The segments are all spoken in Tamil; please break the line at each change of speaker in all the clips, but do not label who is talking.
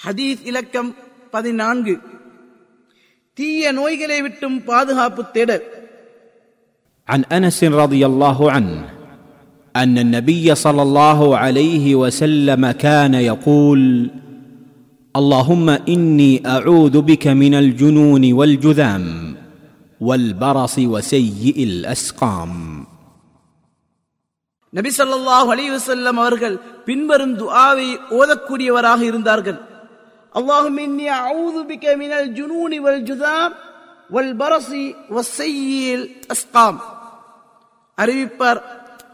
ஹதீஸ் இலக்கம் பதினான்கு தீய நோய்களை விட்டும் பாதுகாப்பு தேடல்
عن انس رضي الله عنه ان النبي صلى الله عليه وسلم كان يقول اللهم اني اعوذ بك من الجنون والجذام والبرص وسيء الاسقام
நபி ஸல்லல்லாஹு அலைஹி வஸல்லம் அவர்கள் பின்வரும் துஆவை ஓதக்கூடியவராக இருந்தார்கள் اللهم إني أعوذ بك من ஜுனூனி வல் ஜுதாம் والسيء الأسقام வஸ்ஸய்யில் அஸ்காம். அறிவிப்பார்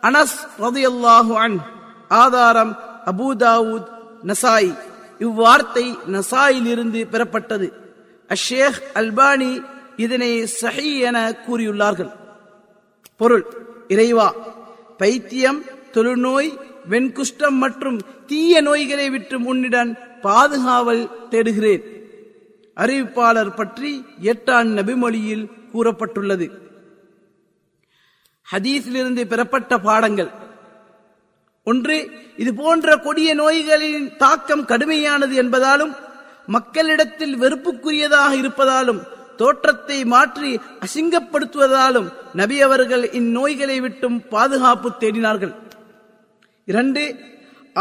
அனஸ் ரதியல்லாஹு அன் ஆதாரம் அபூ தாவூத் நசாய். இவ்வார்த்தை நசாயிலிருந்து பெறப்பட்டது. அஷேக் அல்பானி இதனை சஹி என கூறியுள்ளார்கள். பொருள் இறைவா பைத்தியம் தொழுநோய் வெண்குஷ்டம் மற்றும் தீய நோய்களை விட்டு முன்னிடன் பாதுகாவல் தேடுகிறேன். அறிவிப்பாளர் பற்றி எட்டாம் நபிமொழியில் கூறப்பட்டுள்ளது. ஹதீஸிலிருந்து பெறப்பட்ட பாடங்கள். ஒன்று இது போன்ற கொடிய நோய்களின் தாக்கம் கடுமையானது என்பதாலும் மக்களிடத்தில் வெறுப்புக்குரியதாக இருப்பதாலும் தோற்றத்தை மாற்றி அசிங்கப்படுத்துவதாலும் நபி அவர்கள் இந்நோய்களை விட்டும் பாதுகாப்பு தேடினார்கள். இரண்டு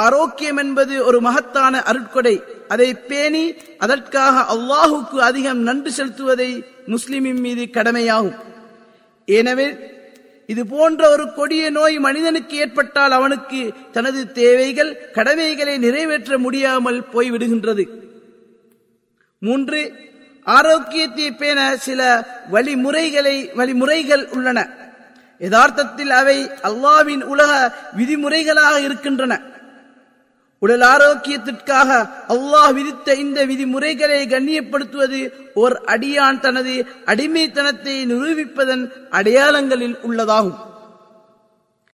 ஆரோக்கியம் என்பது ஒரு மகத்தான அருட்கொடை. அதை பேணி அதற்காக அல்லாஹுக்கு அதிகம் நன்றி செலுத்துவதை முஸ்லிமின் மீது கடமையாகும். எனவே இது போன்ற ஒரு கொடிய நோய் மனிதனுக்கு ஏற்பட்டால் அவனுக்கு தனது தேவைகள் கடமைகளை நிறைவேற்ற முடியாமல் போய்விடுகின்றது. மூன்று ஆரோக்கியத்தை பேண சில வழிமுறைகளை வழிமுறைகள் உள்ளன. யதார்த்தத்தில் அவை அல்லாவின் உலக விதிமுறைகளாக இருக்கின்றன. உடல் ஆரோக்கியத்திற்காக அல்லாஹ் விதித்த இந்த விதிமுறைகளை கண்ணியப்படுத்துவது ஓர் அடியான் தனது அடிமைத்தனத்தை நிரூபிப்பதன் அடையாளங்களில் உள்ளதாகும்.